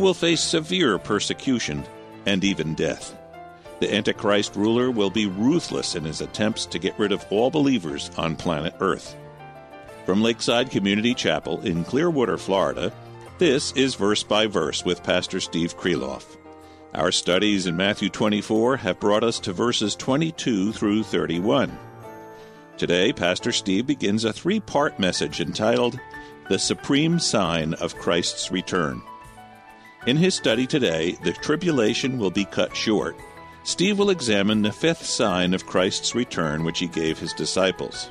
Will face severe persecution and even death. The Antichrist ruler will be ruthless in his attempts to get rid of all believers on planet Earth. From Lakeside Community Chapel in Clearwater, Florida, this is Verse by Verse with Pastor Steve Kreloff. Our studies in Matthew 24 have brought us to verses 22 through 31. Today, Pastor Steve begins a three part message entitled The Supreme Sign of Christ's Return. In his study today, the tribulation will be cut short. Steve will examine the fifth sign of Christ's return, which he gave his disciples.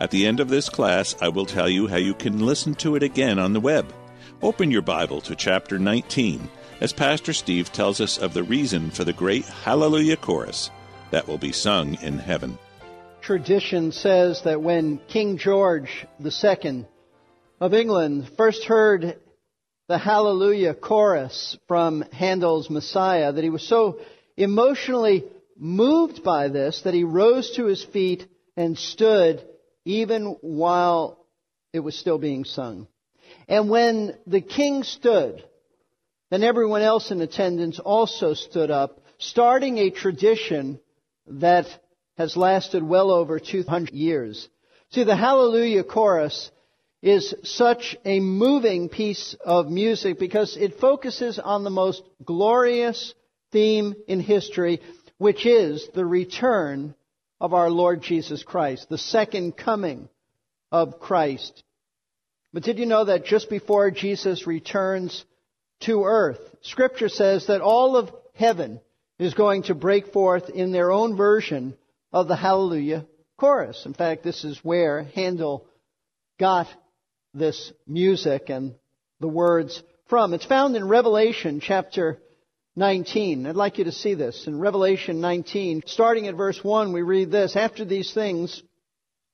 At the end of this class, I will tell you how you can listen to it again on the web. Open your Bible to chapter 19 as Pastor Steve tells us of the reason for the great Hallelujah chorus that will be sung in heaven. Tradition says that when King George II of England first heard the Hallelujah chorus from Handel's Messiah, that he was so emotionally moved by this that he rose to his feet and stood even while it was still being sung. And when the king stood, then everyone else in attendance also stood up, starting a tradition that has lasted well over 200 years. See, the Hallelujah chorus is such a moving piece of music because it focuses on the most glorious theme in history, which is the return of our Lord Jesus Christ, the second coming of Christ. But did you know that just before Jesus returns to earth, Scripture says that all of heaven is going to break forth in their own version of the Hallelujah chorus. In fact, this is where Handel got this music and the words from. It's found in Revelation chapter 19. I'd like you to see this. In Revelation 19, starting at verse 1, we read this. After these things,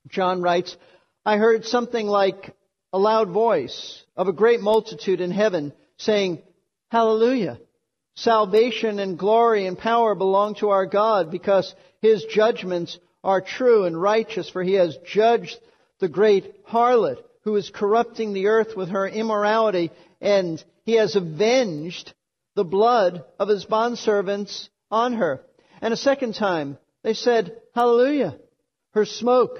John writes, I heard something like a loud voice of a great multitude in heaven saying, Hallelujah! Salvation and glory and power belong to our God because his judgments are true and righteous, for he has judged the great harlot who is corrupting the earth with her immorality, and he has avenged the blood of his bondservants on her. And a second time, they said, Hallelujah! Her smoke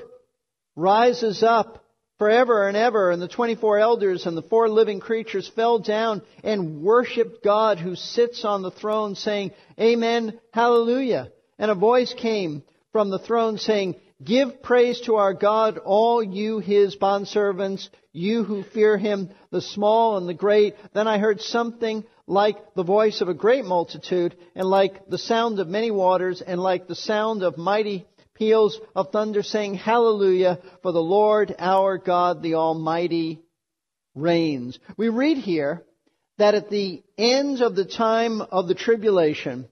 rises up forever and ever. And the 24 elders and the four living creatures fell down and worshiped God who sits on the throne saying, Amen, Hallelujah. And a voice came from the throne saying, Give praise to our God, all you his bondservants, you who fear him, the small and the great. Then I heard something like the voice of a great multitude, and like the sound of many waters, and like the sound of mighty peals of thunder, saying, Hallelujah, for the Lord our God, the Almighty, reigns. We read here that at the end of the time of the tribulation,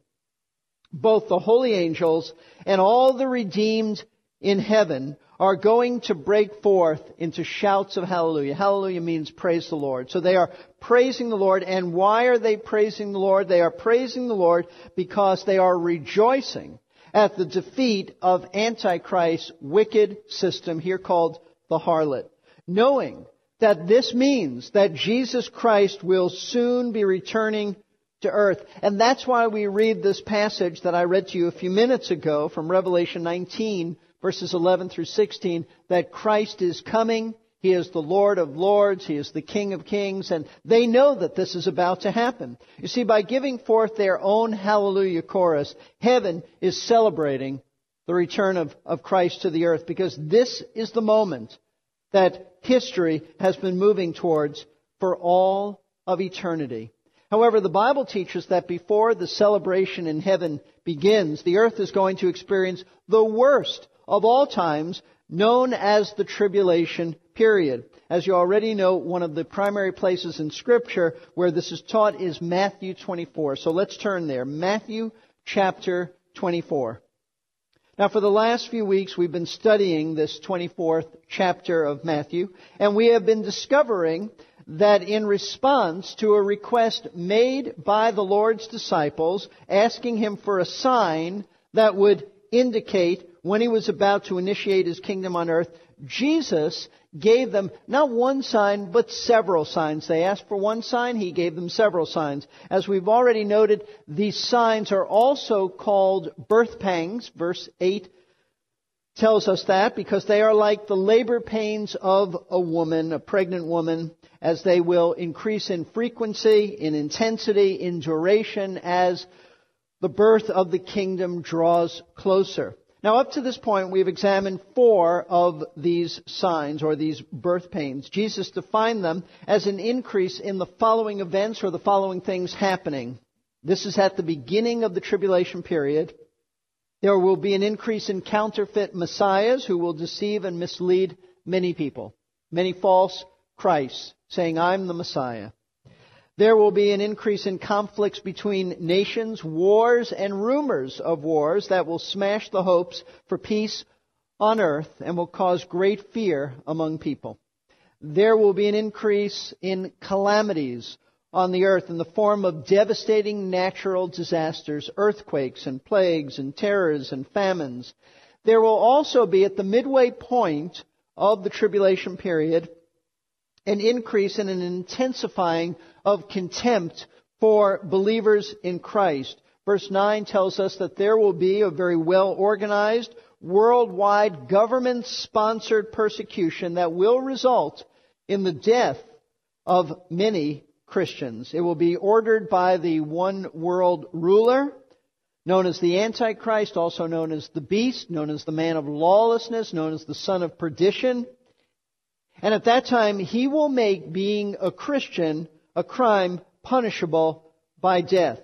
both the holy angels and all the redeemed in heaven are going to break forth into shouts of hallelujah. Hallelujah means praise the Lord. So they are praising the Lord. And why are they praising the Lord? They are praising the Lord because they are rejoicing at the defeat of Antichrist's wicked system here called the harlot. Knowing that this means that Jesus Christ will soon be returning to earth. And that's why we read this passage that I read to you a few minutes ago from Revelation 19 verses 11 through 16, that Christ is coming. He is the Lord of Lords. He is the King of Kings. And they know that this is about to happen. You see, by giving forth their own hallelujah chorus, heaven is celebrating the return of, of Christ to the earth because this is the moment that history has been moving towards for all of eternity. However, the Bible teaches that before the celebration in heaven begins, the earth is going to experience the worst of all times, known as the tribulation period. As you already know, one of the primary places in Scripture where this is taught is Matthew 24. So let's turn there. Matthew chapter 24. Now, for the last few weeks, we've been studying this 24th chapter of Matthew, and we have been discovering that in response to a request made by the Lord's disciples, asking him for a sign that would indicate when he was about to initiate his kingdom on earth, Jesus gave them not one sign, but several signs. They asked for one sign, he gave them several signs. As we've already noted, these signs are also called birth pangs. Verse 8 tells us that because they are like the labor pains of a woman, a pregnant woman, as they will increase in frequency, in intensity, in duration as the birth of the kingdom draws closer. Now, up to this point, we've examined four of these signs or these birth pains. Jesus defined them as an increase in the following events or the following things happening. This is at the beginning of the tribulation period. There will be an increase in counterfeit messiahs who will deceive and mislead many people. Many false Christs saying, I'm the Messiah. There will be an increase in conflicts between nations, wars, and rumors of wars that will smash the hopes for peace on earth and will cause great fear among people. There will be an increase in calamities on the earth in the form of devastating natural disasters, earthquakes and plagues and terrors and famines. There will also be at the midway point of the tribulation period an increase and an intensifying of contempt for believers in Christ. Verse 9 tells us that there will be a very well organized, worldwide, government sponsored persecution that will result in the death of many Christians. It will be ordered by the one world ruler, known as the Antichrist, also known as the beast, known as the man of lawlessness, known as the son of perdition. And at that time, he will make being a Christian a crime punishable by death.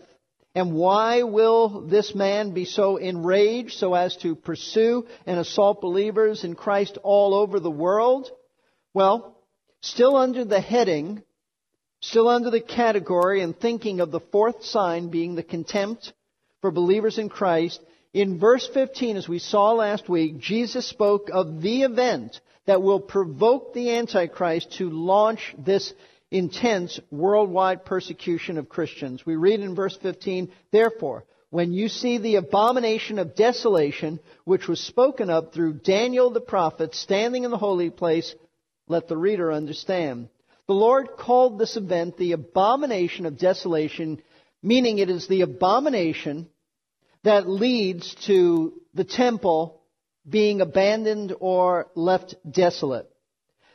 And why will this man be so enraged so as to pursue and assault believers in Christ all over the world? Well, still under the heading, still under the category and thinking of the fourth sign being the contempt for believers in Christ, in verse 15, as we saw last week, Jesus spoke of the event that will provoke the Antichrist to launch this intense worldwide persecution of Christians. We read in verse 15, therefore, when you see the abomination of desolation, which was spoken of through Daniel the prophet standing in the holy place, let the reader understand. The Lord called this event the abomination of desolation, meaning it is the abomination that leads to the temple being abandoned or left desolate.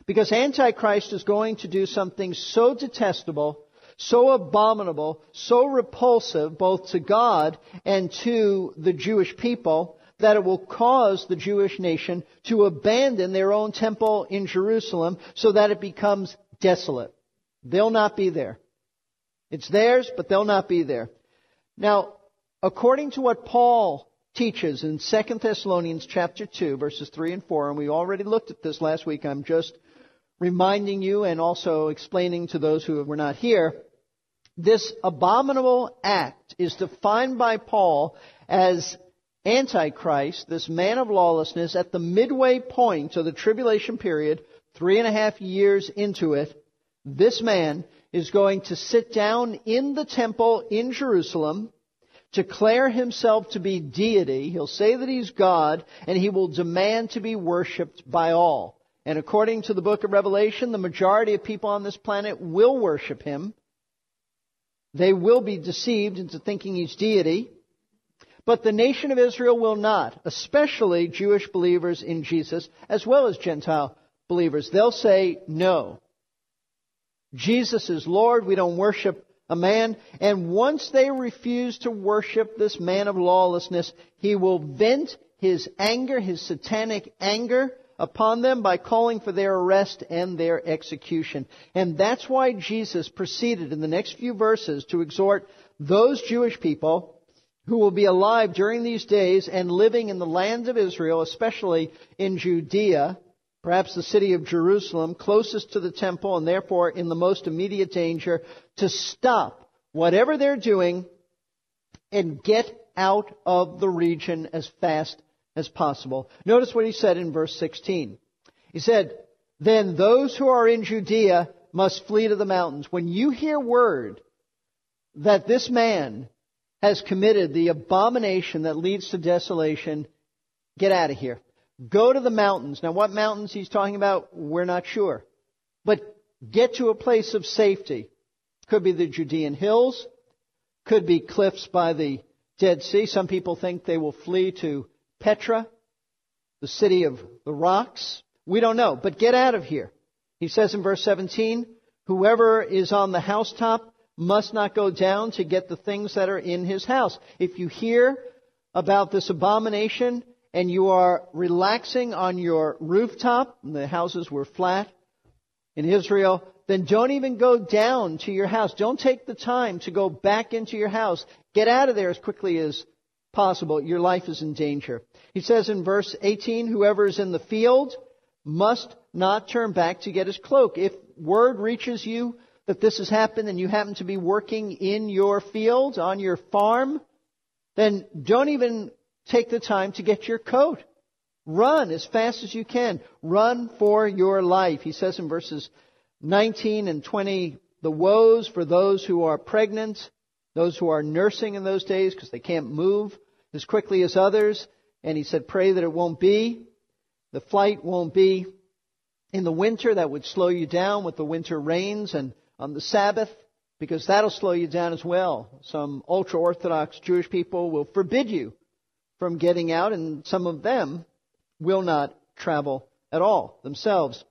Because Antichrist is going to do something so detestable, so abominable, so repulsive both to God and to the Jewish people that it will cause the Jewish nation to abandon their own temple in Jerusalem so that it becomes desolate. They'll not be there. It's theirs, but they'll not be there. Now, according to what Paul teaches in 2 Thessalonians chapter 2 verses 3 and 4 and we already looked at this last week. I'm just reminding you and also explaining to those who were not here. This abominable act is defined by Paul as Antichrist, this man of lawlessness, at the midway point of the tribulation period, three and a half years into it, this man is going to sit down in the temple in Jerusalem declare himself to be deity. He'll say that he's God, and he will demand to be worshipped by all. And according to the book of Revelation, the majority of people on this planet will worship him. They will be deceived into thinking he's deity. But the nation of Israel will not, especially Jewish believers in Jesus, as well as Gentile believers. They'll say, no. Jesus is Lord. We don't worship a man, and once they refuse to worship this man of lawlessness, he will vent his anger, his satanic anger, upon them by calling for their arrest and their execution. And that's why Jesus proceeded in the next few verses to exhort those Jewish people who will be alive during these days and living in the land of Israel, especially in Judea, perhaps the city of Jerusalem, closest to the temple and therefore in the most immediate danger, to stop whatever they're doing and get out of the region as fast as possible. Notice what he said in verse 16. He said, Then those who are in Judea must flee to the mountains. When you hear word that this man has committed the abomination that leads to desolation, get out of here. Go to the mountains. Now, what mountains he's talking about, we're not sure. But get to a place of safety. Could be the Judean hills, could be cliffs by the Dead Sea. Some people think they will flee to Petra, the city of the rocks. We don't know, but get out of here. He says in verse 17, whoever is on the housetop must not go down to get the things that are in his house. If you hear about this abomination and you are relaxing on your rooftop, the houses were flat in Israel, then don't even go down to your house. Don't take the time to go back into your house. Get out of there as quickly as possible. Your life is in danger. He says in verse 18, whoever is in the field must not turn back to get his cloak. If word reaches you that this has happened and you happen to be working in your field, on your farm, then don't even take the time to get your coat. Run as fast as you can. Run for your life. He says in verses 19 and 20, the woes for those who are pregnant, those who are nursing in those days because they can't move as quickly as others. And he said, pray that it won't be. The flight won't be in the winter. That would slow you down with the winter rains and on the Sabbath because that'll slow you down as well. Some ultra Orthodox Jewish people will forbid you from getting out and some of them will not travel at all themselves.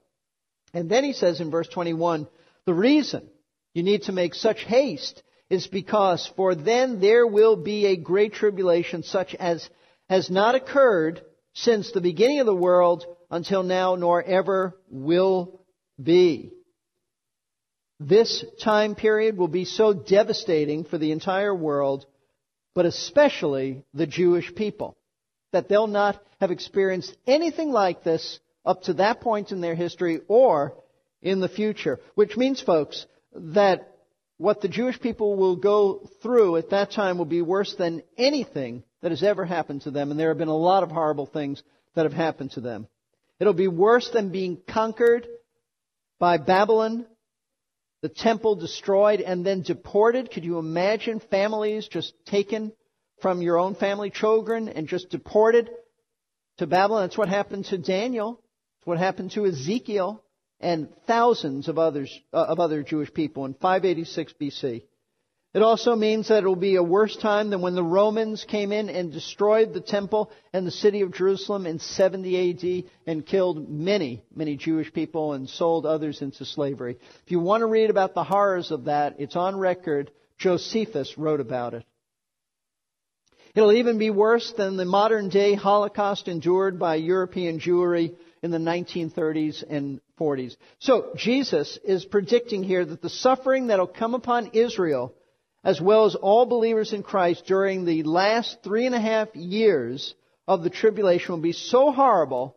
And then he says in verse 21, the reason you need to make such haste is because for then there will be a great tribulation such as has not occurred since the beginning of the world until now, nor ever will be. This time period will be so devastating for the entire world, but especially the Jewish people, that they'll not have experienced anything like this up to that point in their history or in the future. Which means, folks, that what the Jewish people will go through at that time will be worse than anything that has ever happened to them. And there have been a lot of horrible things that have happened to them. It'll be worse than being conquered by Babylon, the temple destroyed, and then deported. Could you imagine families just taken from your own family, children, and just deported to Babylon? That's what happened to Daniel. It's what happened to Ezekiel and thousands of others uh, of other Jewish people in 586 BC. It also means that it will be a worse time than when the Romans came in and destroyed the temple and the city of Jerusalem in 70 AD and killed many, many Jewish people and sold others into slavery. If you want to read about the horrors of that, it's on record. Josephus wrote about it. It'll even be worse than the modern day Holocaust endured by European Jewry in the 1930s and 40s. So Jesus is predicting here that the suffering that will come upon Israel, as well as all believers in Christ during the last three and a half years of the tribulation will be so horrible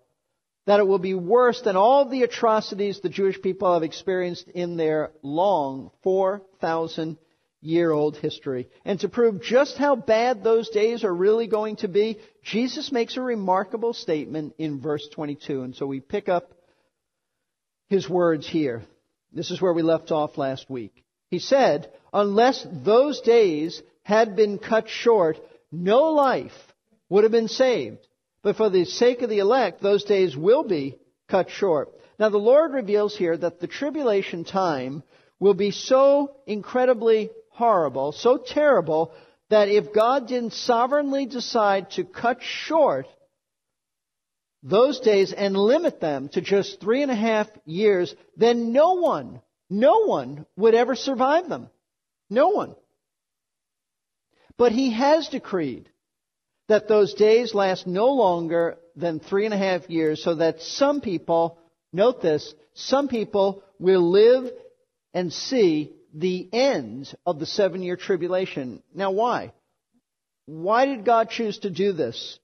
that it will be worse than all the atrocities the Jewish people have experienced in their long 4,000 year old history. And to prove just how bad those days are really going to be, Jesus makes a remarkable statement in verse 22. And so we pick up his words here. This is where we left off last week. He said, unless those days had been cut short, no life would have been saved. But for the sake of the elect, those days will be cut short. Now the Lord reveals here that the tribulation time will be so incredibly horrible, so terrible, that if God didn't sovereignly decide to cut short those days and limit them to just three and a half years, then no one, no one would ever survive them. No one. But he has decreed that those days last no longer than three and a half years so that some people, note this, some people will live and see the end of the seven year tribulation. Now, why? Why did God choose to do this?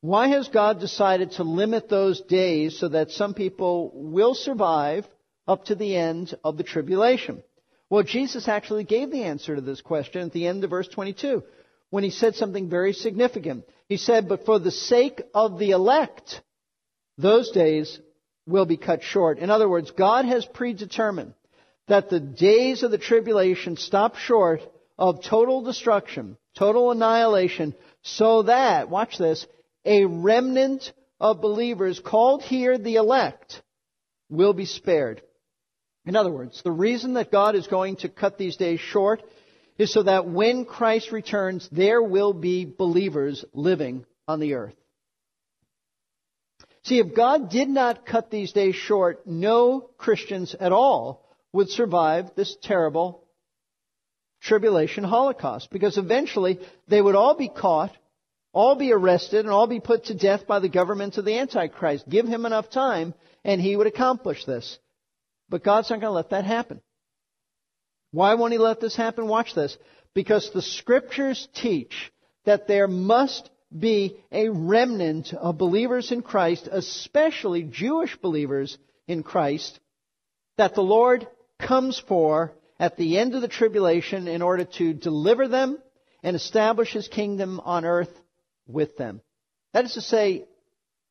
Why has God decided to limit those days so that some people will survive up to the end of the tribulation? Well, Jesus actually gave the answer to this question at the end of verse 22 when he said something very significant. He said, But for the sake of the elect, those days will be cut short. In other words, God has predetermined that the days of the tribulation stop short of total destruction, total annihilation, so that, watch this, a remnant of believers called here the elect will be spared. In other words, the reason that God is going to cut these days short is so that when Christ returns, there will be believers living on the earth. See, if God did not cut these days short, no Christians at all would survive this terrible tribulation holocaust because eventually they would all be caught, all be arrested, and all be put to death by the government of the Antichrist. Give him enough time and he would accomplish this. But God's not going to let that happen. Why won't he let this happen? Watch this. Because the scriptures teach that there must be a remnant of believers in Christ, especially Jewish believers in Christ, that the Lord comes for at the end of the tribulation in order to deliver them and establish his kingdom on earth with them. That is to say,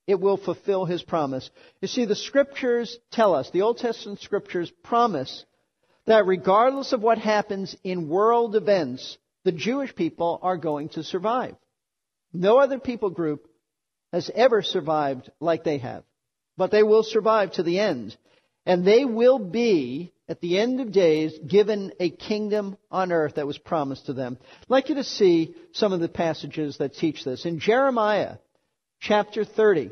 it will fulfill his promise. You see, the scriptures tell us, the Old Testament scriptures promise that regardless of what happens in world events, the Jewish people are going to survive. No other people group has ever survived like they have. But they will survive to the end. And they will be, at the end of days, given a kingdom on earth that was promised to them. I'd like you to see some of the passages that teach this. In Jeremiah chapter 30,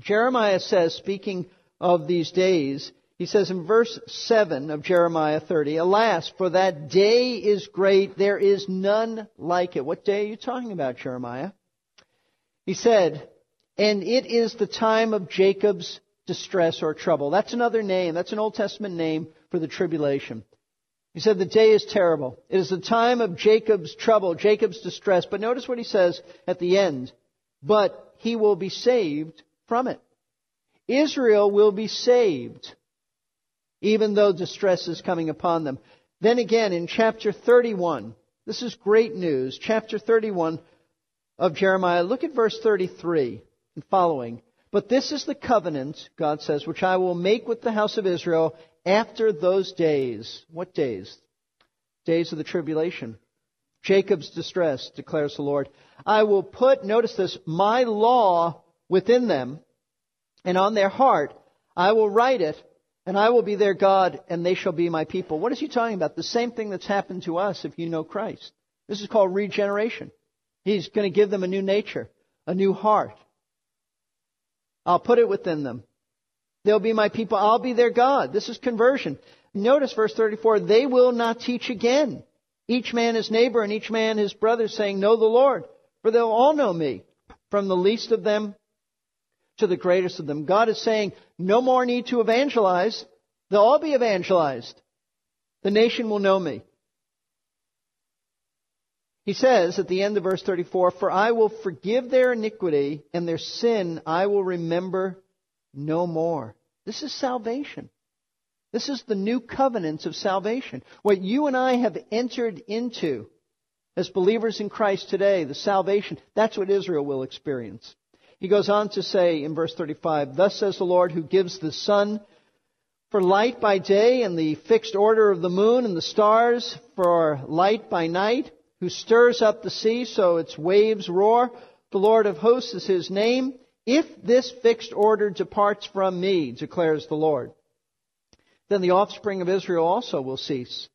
Jeremiah says, speaking of these days, he says in verse 7 of Jeremiah 30, Alas, for that day is great, there is none like it. What day are you talking about, Jeremiah? He said, And it is the time of Jacob's distress or trouble. That's another name. That's an Old Testament name for the tribulation. He said, The day is terrible. It is the time of Jacob's trouble, Jacob's distress. But notice what he says at the end. But he will be saved from it. Israel will be saved even though distress is coming upon them. Then again, in chapter 31, this is great news. Chapter 31 of Jeremiah, look at verse 33 and following. But this is the covenant, God says, which I will make with the house of Israel after those days. What days? Days of the tribulation. Jacob's distress, declares the Lord. I will put, notice this, my law within them, and on their heart I will write it, and I will be their God, and they shall be my people. What is he talking about? The same thing that's happened to us if you know Christ. This is called regeneration. He's going to give them a new nature, a new heart. I'll put it within them. They'll be my people. I'll be their God. This is conversion. Notice verse 34, they will not teach again. Each man his neighbor and each man his brother saying, know the Lord, for they'll all know me, from the least of them to the greatest of them. God is saying, no more need to evangelize. They'll all be evangelized. The nation will know me. He says at the end of verse 34, For I will forgive their iniquity, and their sin I will remember no more. This is salvation. This is the new covenants of salvation. What you and I have entered into as believers in Christ today, the salvation, that's what Israel will experience. He goes on to say in verse 35, Thus says the Lord who gives the sun for light by day and the fixed order of the moon and the stars for light by night, who stirs up the sea so its waves roar. The Lord of hosts is his name. If this fixed order departs from me, declares the Lord, then the offspring of Israel also will cease.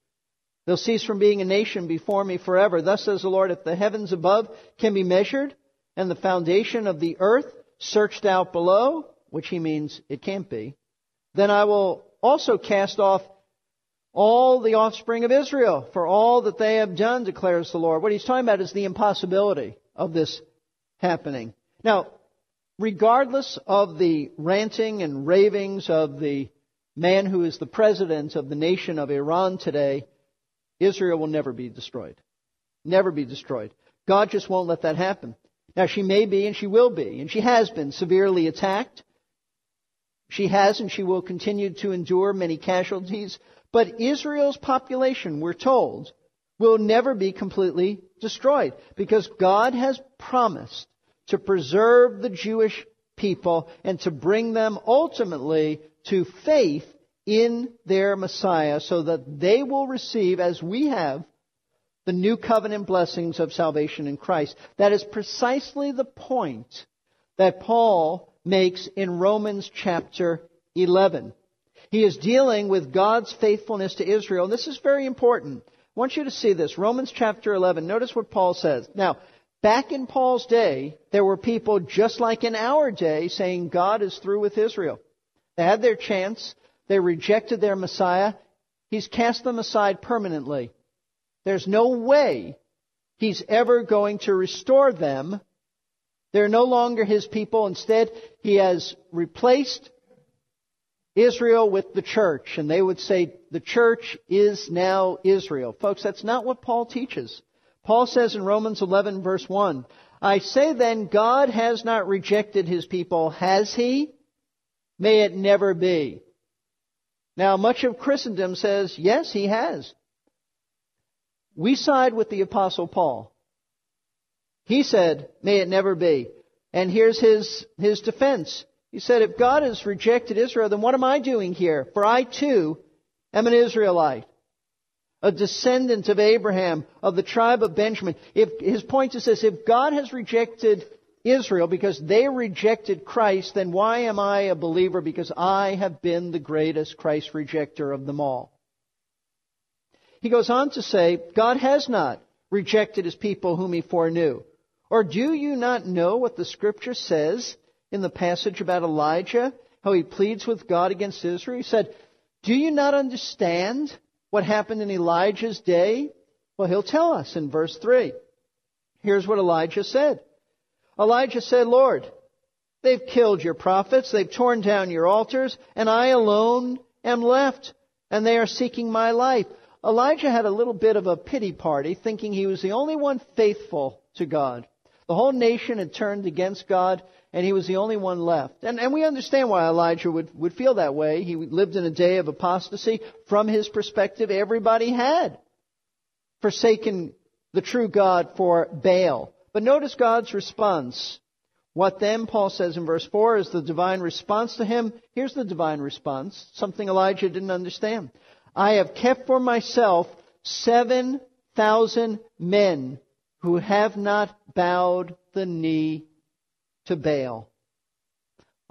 They'll cease from being a nation before me forever. Thus says the Lord, if the heavens above can be measured, and the foundation of the earth searched out below, which he means it can't be, then I will also cast off all the offspring of Israel for all that they have done, declares the Lord. What he's talking about is the impossibility of this happening. Now, regardless of the ranting and ravings of the man who is the president of the nation of Iran today, Israel will never be destroyed. Never be destroyed. God just won't let that happen. Now, she may be and she will be, and she has been severely attacked. She has and she will continue to endure many casualties. But Israel's population, we're told, will never be completely destroyed because God has promised to preserve the Jewish people and to bring them ultimately to faith in their Messiah so that they will receive, as we have, the new covenant blessings of salvation in Christ. That is precisely the point that Paul makes in Romans chapter 11. He is dealing with God's faithfulness to Israel. And this is very important. I want you to see this. Romans chapter 11. Notice what Paul says. Now, back in Paul's day, there were people just like in our day saying God is through with Israel. They had their chance. They rejected their Messiah. He's cast them aside permanently. There's no way he's ever going to restore them. They're no longer his people. Instead, he has replaced Israel with the church. And they would say the church is now Israel. Folks, that's not what Paul teaches. Paul says in Romans 11 verse 1, I say then, God has not rejected his people, has he? May it never be. Now, much of Christendom says, yes, he has. We side with the Apostle Paul. He said, may it never be. And here's his, his defense. He said, if God has rejected Israel, then what am I doing here? For I too am an Israelite, a descendant of Abraham, of the tribe of Benjamin. If, his point is this, if God has rejected Israel because they rejected Christ, then why am I a believer? Because I have been the greatest Christ rejecter of them all. He goes on to say, God has not rejected his people whom he foreknew. Or do you not know what the scripture says in the passage about Elijah, how he pleads with God against Israel? He said, Do you not understand what happened in Elijah's day? Well, he'll tell us in verse 3. Here's what Elijah said. Elijah said, Lord, they've killed your prophets, they've torn down your altars, and I alone am left, and they are seeking my life. Elijah had a little bit of a pity party, thinking he was the only one faithful to God. The whole nation had turned against God, and he was the only one left. And, and we understand why Elijah would, would feel that way. He lived in a day of apostasy. From his perspective, everybody had forsaken the true God for Baal. But notice God's response. What then, Paul says in verse 4, is the divine response to him. Here's the divine response, something Elijah didn't understand. I have kept for myself 7,000 men who have not bowed the knee to Baal.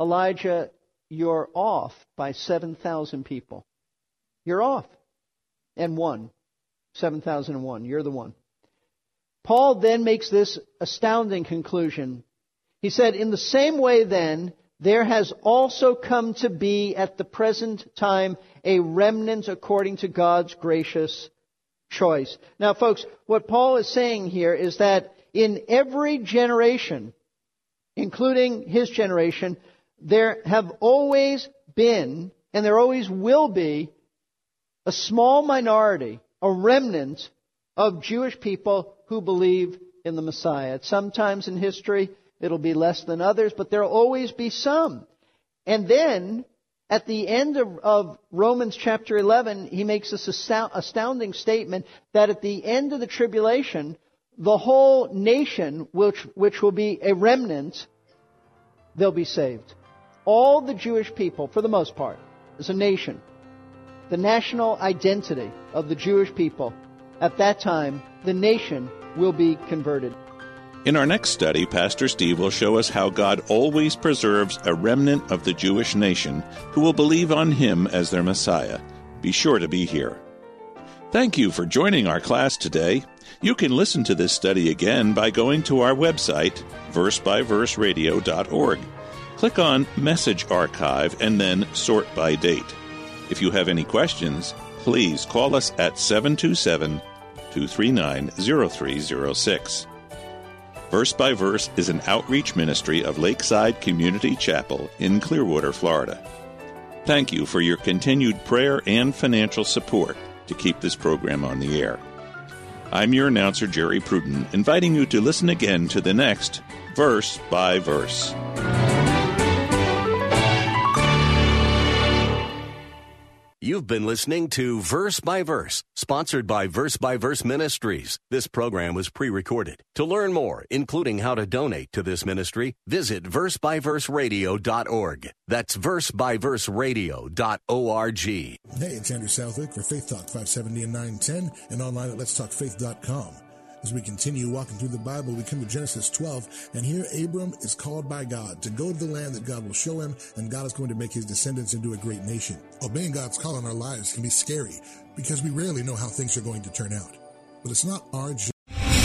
Elijah, you're off by 7,000 people. You're off. And one. 7,001. You're the one. Paul then makes this astounding conclusion. He said, In the same way then, there has also come to be at the present time a remnant according to God's gracious choice. Now, folks, what Paul is saying here is that in every generation, including his generation, there have always been, and there always will be, a small minority, a remnant of Jewish people who believe in the Messiah. Sometimes in history, it'll be less than others, but there'll always be some. And then, at the end of, of, Romans chapter 11, he makes this astounding statement that at the end of the tribulation, the whole nation, which, which will be a remnant, they'll be saved. All the Jewish people, for the most part, as a nation, the national identity of the Jewish people, at that time, the nation will be converted. In our next study, Pastor Steve will show us how God always preserves a remnant of the Jewish nation who will believe on him as their Messiah. Be sure to be here. Thank you for joining our class today. You can listen to this study again by going to our website, versebyverseradio.org. Click on Message Archive and then Sort by Date. If you have any questions, please call us at 727 239 0306. Verse by Verse is an outreach ministry of Lakeside Community Chapel in Clearwater, Florida. Thank you for your continued prayer and financial support to keep this program on the air. I'm your announcer, Jerry Pruden, inviting you to listen again to the next verse by verse. You've been listening to Verse by Verse, sponsored by Verse by Verse Ministries. This program was pre recorded. To learn more, including how to donate to this ministry, visit versebyverseradio.org. That's versebyverseradio.org. Hey, it's Andrew Southwick for Faith Talk 570 and 910 and online at letstalkfaith.com. As we continue walking through the Bible, we come to Genesis 12, and here Abram is called by God to go to the land that God will show him, and God is going to make his descendants into a great nation. Obeying God's call in our lives can be scary because we rarely know how things are going to turn out. But it's not our job.